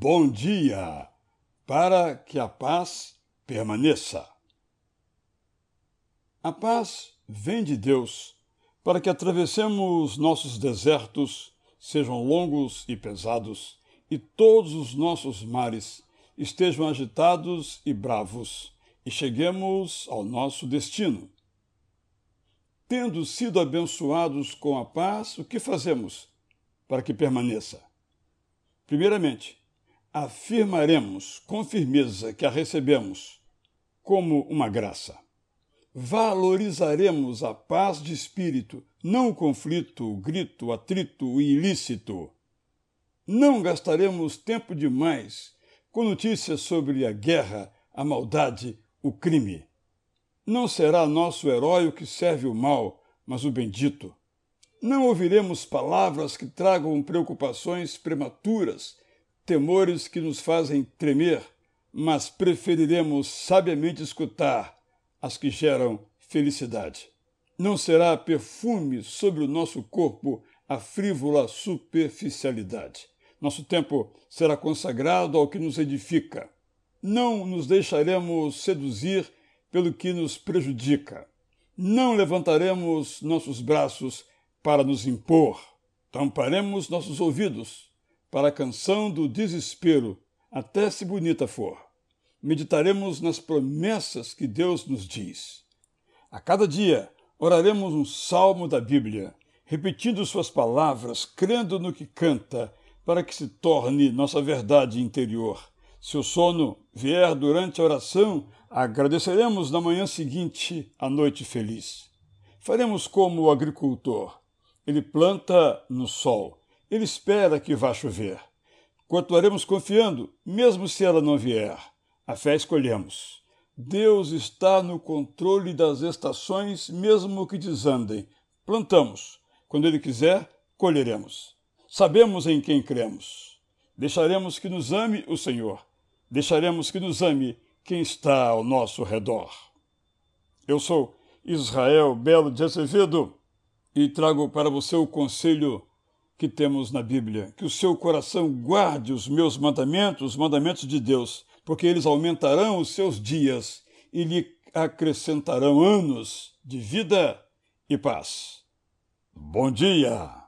Bom dia, para que a paz permaneça. A paz vem de Deus para que atravessemos nossos desertos, sejam longos e pesados, e todos os nossos mares estejam agitados e bravos, e cheguemos ao nosso destino. Tendo sido abençoados com a paz, o que fazemos para que permaneça? Primeiramente, afirmaremos com firmeza que a recebemos como uma graça. Valorizaremos a paz de espírito, não o conflito, o grito, o atrito, o ilícito. Não gastaremos tempo demais com notícias sobre a guerra, a maldade, o crime. Não será nosso herói o que serve o mal, mas o bendito. Não ouviremos palavras que tragam preocupações prematuras temores que nos fazem tremer, mas preferiremos sabiamente escutar as que geram felicidade. Não será perfume sobre o nosso corpo a frívola superficialidade. Nosso tempo será consagrado ao que nos edifica. Não nos deixaremos seduzir pelo que nos prejudica. Não levantaremos nossos braços para nos impor. Tamparemos nossos ouvidos para a canção do desespero, até se bonita for. Meditaremos nas promessas que Deus nos diz. A cada dia, oraremos um salmo da Bíblia, repetindo suas palavras, crendo no que canta, para que se torne nossa verdade interior. Se o sono vier durante a oração, agradeceremos na manhã seguinte a noite feliz. Faremos como o agricultor. Ele planta no sol ele espera que vá chover. Continuaremos confiando, mesmo se ela não vier. A fé escolhemos. Deus está no controle das estações, mesmo que desandem. Plantamos. Quando Ele quiser, colheremos. Sabemos em quem cremos. Deixaremos que nos ame o Senhor. Deixaremos que nos ame quem está ao nosso redor. Eu sou Israel Belo de Azevedo e trago para você o conselho que temos na Bíblia. Que o seu coração guarde os meus mandamentos, os mandamentos de Deus, porque eles aumentarão os seus dias e lhe acrescentarão anos de vida e paz. Bom dia!